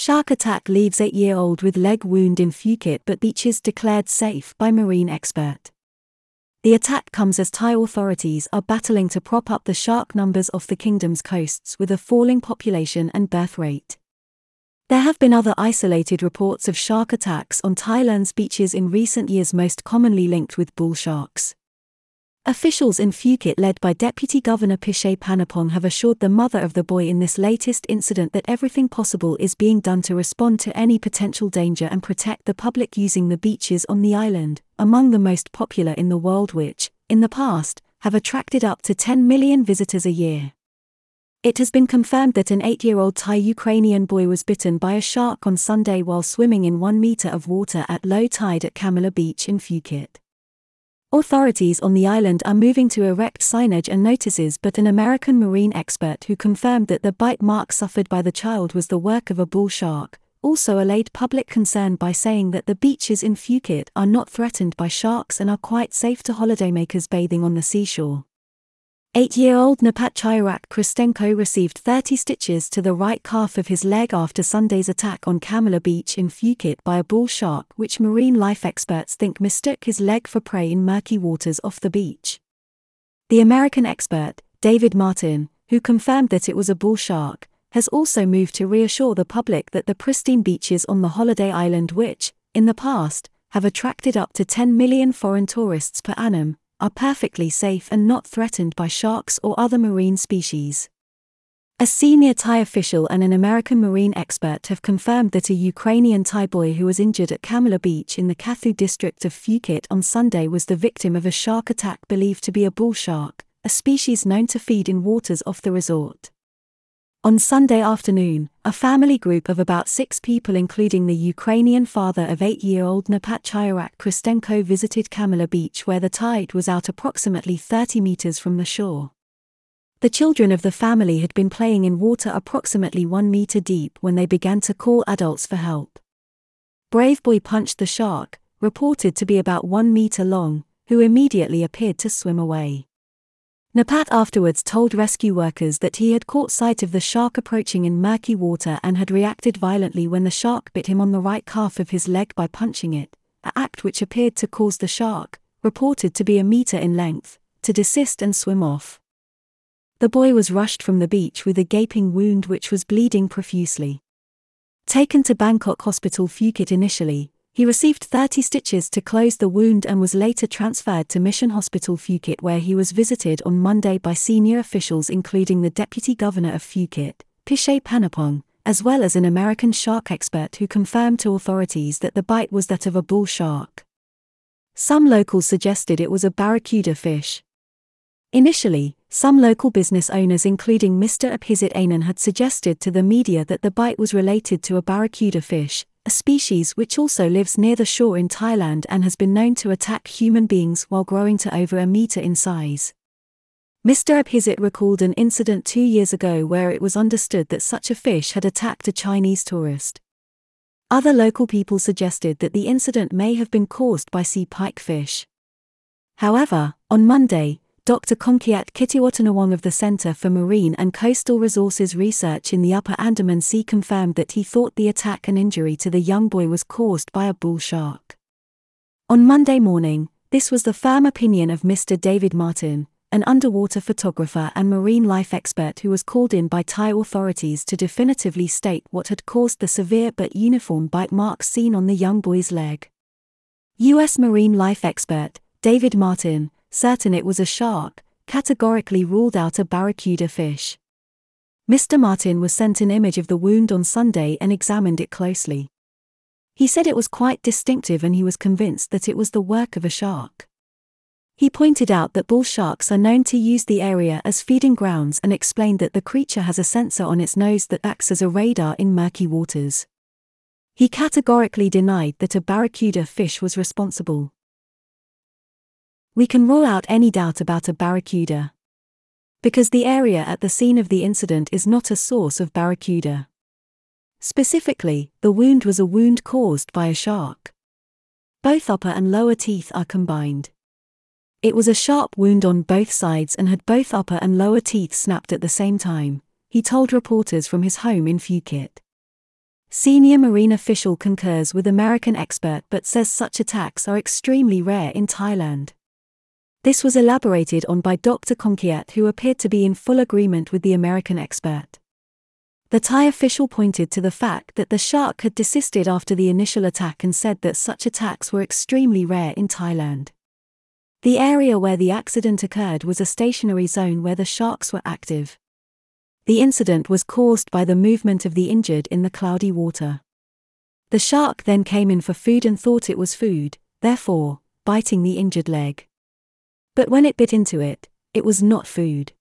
Shark attack leaves 8 year old with leg wound in Phuket but beaches declared safe by marine expert. The attack comes as Thai authorities are battling to prop up the shark numbers off the kingdom's coasts with a falling population and birth rate. There have been other isolated reports of shark attacks on Thailand's beaches in recent years, most commonly linked with bull sharks. Officials in Phuket, led by Deputy Governor Pichet Panapong, have assured the mother of the boy in this latest incident that everything possible is being done to respond to any potential danger and protect the public using the beaches on the island, among the most popular in the world, which, in the past, have attracted up to 10 million visitors a year. It has been confirmed that an eight year old Thai Ukrainian boy was bitten by a shark on Sunday while swimming in one meter of water at low tide at Kamala Beach in Phuket. Authorities on the island are moving to erect signage and notices, but an American marine expert who confirmed that the bite mark suffered by the child was the work of a bull shark also allayed public concern by saying that the beaches in Phuket are not threatened by sharks and are quite safe to holidaymakers bathing on the seashore. Eight-year-old Napat Chairak Kristenko received 30 stitches to the right calf of his leg after Sunday's attack on Kamala Beach in Phuket by a bull shark which marine life experts think mistook his leg for prey in murky waters off the beach. The American expert, David Martin, who confirmed that it was a bull shark, has also moved to reassure the public that the pristine beaches on the holiday island which, in the past, have attracted up to 10 million foreign tourists per annum, are perfectly safe and not threatened by sharks or other marine species. A senior Thai official and an American marine expert have confirmed that a Ukrainian Thai boy who was injured at Kamala Beach in the Kathu district of Phuket on Sunday was the victim of a shark attack believed to be a bull shark, a species known to feed in waters off the resort. On Sunday afternoon, a family group of about six people, including the Ukrainian father of eight year old Napat Kristenko, visited Kamala Beach where the tide was out approximately 30 meters from the shore. The children of the family had been playing in water approximately one meter deep when they began to call adults for help. Brave Boy punched the shark, reported to be about one meter long, who immediately appeared to swim away. Napat afterwards told rescue workers that he had caught sight of the shark approaching in murky water and had reacted violently when the shark bit him on the right calf of his leg by punching it, a act which appeared to cause the shark, reported to be a meter in length, to desist and swim off. The boy was rushed from the beach with a gaping wound which was bleeding profusely. Taken to Bangkok Hospital Phuket initially, he received 30 stitches to close the wound and was later transferred to Mission Hospital Phuket where he was visited on Monday by senior officials including the Deputy Governor of Phuket, Pichet Panapong, as well as an American shark expert who confirmed to authorities that the bite was that of a bull shark. Some locals suggested it was a barracuda fish. Initially, some local business owners including Mr. Abhizit Anand had suggested to the media that the bite was related to a barracuda fish, a species which also lives near the shore in Thailand and has been known to attack human beings while growing to over a meter in size. Mr. Abhizit recalled an incident two years ago where it was understood that such a fish had attacked a Chinese tourist. Other local people suggested that the incident may have been caused by sea pike fish. However, on Monday, Dr. Kongkiat Kittiwatanawong of the Center for Marine and Coastal Resources Research in the Upper Andaman Sea confirmed that he thought the attack and injury to the young boy was caused by a bull shark. On Monday morning, this was the firm opinion of Mr. David Martin, an underwater photographer and marine life expert who was called in by Thai authorities to definitively state what had caused the severe but uniform bite marks seen on the young boy's leg. U.S. marine life expert, David Martin, certain it was a shark, categorically ruled out a barracuda fish. Mr. Martin was sent an image of the wound on Sunday and examined it closely. He said it was quite distinctive and he was convinced that it was the work of a shark. He pointed out that bull sharks are known to use the area as feeding grounds and explained that the creature has a sensor on its nose that acts as a radar in murky waters. He categorically denied that a barracuda fish was responsible. We can rule out any doubt about a barracuda. Because the area at the scene of the incident is not a source of barracuda. Specifically, the wound was a wound caused by a shark. Both upper and lower teeth are combined. It was a sharp wound on both sides and had both upper and lower teeth snapped at the same time, he told reporters from his home in Phuket. Senior marine official concurs with American expert but says such attacks are extremely rare in Thailand. This was elaborated on by Dr. Kongkiat, who appeared to be in full agreement with the American expert. The Thai official pointed to the fact that the shark had desisted after the initial attack and said that such attacks were extremely rare in Thailand. The area where the accident occurred was a stationary zone where the sharks were active. The incident was caused by the movement of the injured in the cloudy water. The shark then came in for food and thought it was food, therefore, biting the injured leg. But when it bit into it, it was not food.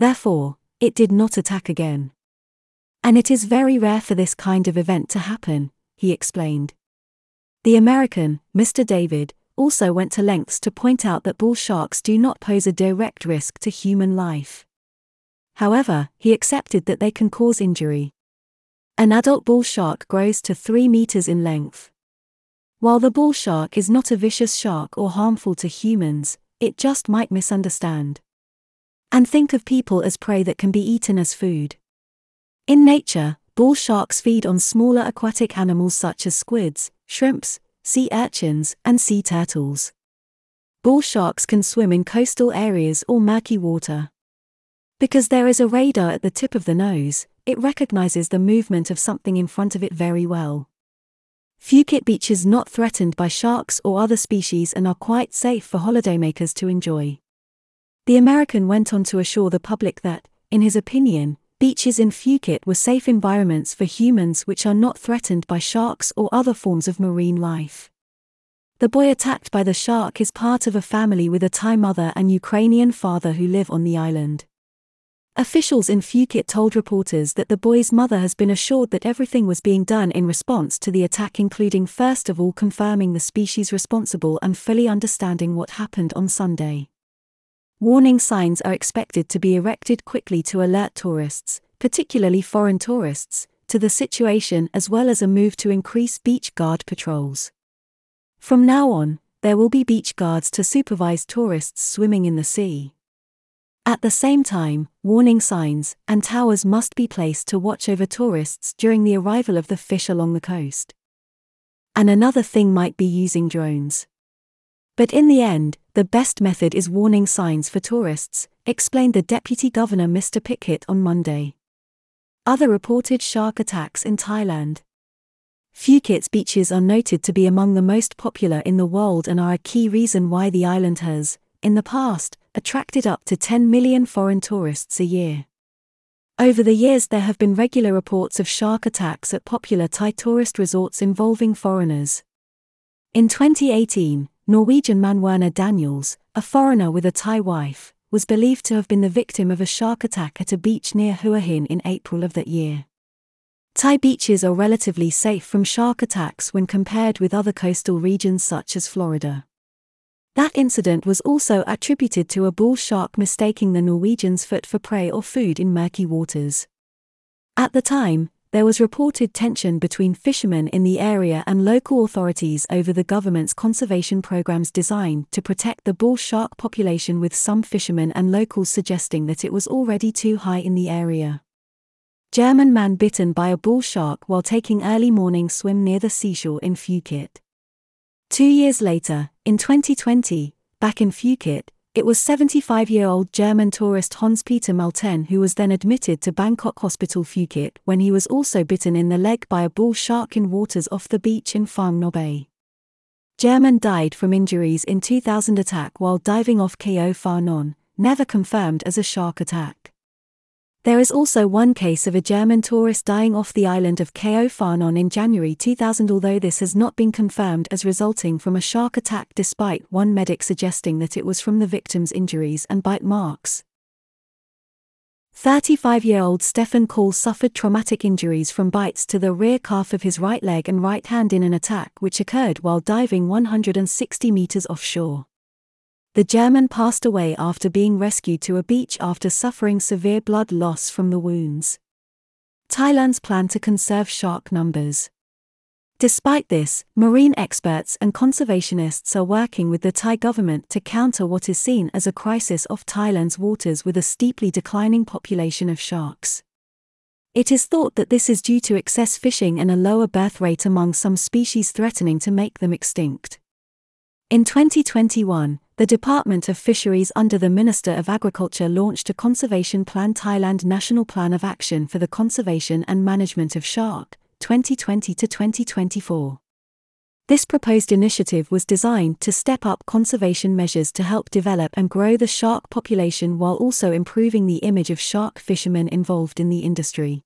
Therefore, it did not attack again. And it is very rare for this kind of event to happen, he explained. The American, Mr. David, also went to lengths to point out that bull sharks do not pose a direct risk to human life. However, he accepted that they can cause injury. An adult bull shark grows to 3 meters in length. While the bull shark is not a vicious shark or harmful to humans, it just might misunderstand. And think of people as prey that can be eaten as food. In nature, bull sharks feed on smaller aquatic animals such as squids, shrimps, sea urchins, and sea turtles. Bull sharks can swim in coastal areas or murky water. Because there is a radar at the tip of the nose, it recognizes the movement of something in front of it very well. Phuket Beach is not threatened by sharks or other species and are quite safe for holidaymakers to enjoy. The American went on to assure the public that, in his opinion, beaches in Phuket were safe environments for humans which are not threatened by sharks or other forms of marine life. The boy attacked by the shark is part of a family with a Thai mother and Ukrainian father who live on the island. Officials in Phuket told reporters that the boy's mother has been assured that everything was being done in response to the attack, including first of all confirming the species responsible and fully understanding what happened on Sunday. Warning signs are expected to be erected quickly to alert tourists, particularly foreign tourists, to the situation as well as a move to increase beach guard patrols. From now on, there will be beach guards to supervise tourists swimming in the sea. At the same time, warning signs and towers must be placed to watch over tourists during the arrival of the fish along the coast. And another thing might be using drones. But in the end, the best method is warning signs for tourists, explained the Deputy Governor Mr. Pichet on Monday. Other reported shark attacks in Thailand. Phuket's beaches are noted to be among the most popular in the world and are a key reason why the island has, in the past, attracted up to 10 million foreign tourists a year. Over the years, there have been regular reports of shark attacks at popular Thai tourist resorts involving foreigners. In 2018, Norwegian man Werner Daniels, a foreigner with a Thai wife, was believed to have been the victim of a shark attack at a beach near Hua Hin in April of that year. Thai beaches are relatively safe from shark attacks when compared with other coastal regions such as Florida. That incident was also attributed to a bull shark mistaking the Norwegian's foot for prey or food in murky waters. At the time, there was reported tension between fishermen in the area and local authorities over the government's conservation programs designed to protect the bull shark population, with some fishermen and locals suggesting that it was already too high in the area. German man bitten by a bull shark while taking early morning swim near the seashore in Phuket. Two years later, in 2020, back in Phuket, it was 75 year old German tourist Hans Peter Malten who was then admitted to Bangkok Hospital Phuket when he was also bitten in the leg by a bull shark in waters off the beach in Phang Nga Bay. German died from injuries in 2000 attack while diving off Ko Pha Ngan, never confirmed as a shark attack. There is also one case of a German tourist dying off the island of Ko Pha Ngan in January 2000, although this has not been confirmed as resulting from a shark attack, despite one medic suggesting that it was from the victim's injuries and bite marks. 35 year old Stefan Kohl suffered traumatic injuries from bites to the rear calf of his right leg and right hand in an attack which occurred while diving 160 meters offshore. The German passed away after being rescued to a beach after suffering severe blood loss from the wounds. Thailand's plan to conserve shark numbers. Despite this, marine experts and conservationists are working with the Thai government to counter what is seen as a crisis off Thailand's waters with a steeply declining population of sharks. It is thought that this is due to excess fishing and a lower birth rate among some species threatening to make them extinct. In 2021, the Department of Fisheries under the Minister of Agriculture launched a conservation plan Thailand National Plan of Action for the Conservation and Management of Shark, 2020 to 2024. This proposed initiative was designed to step up conservation measures to help develop and grow the shark population while also improving the image of shark fishermen involved in the industry.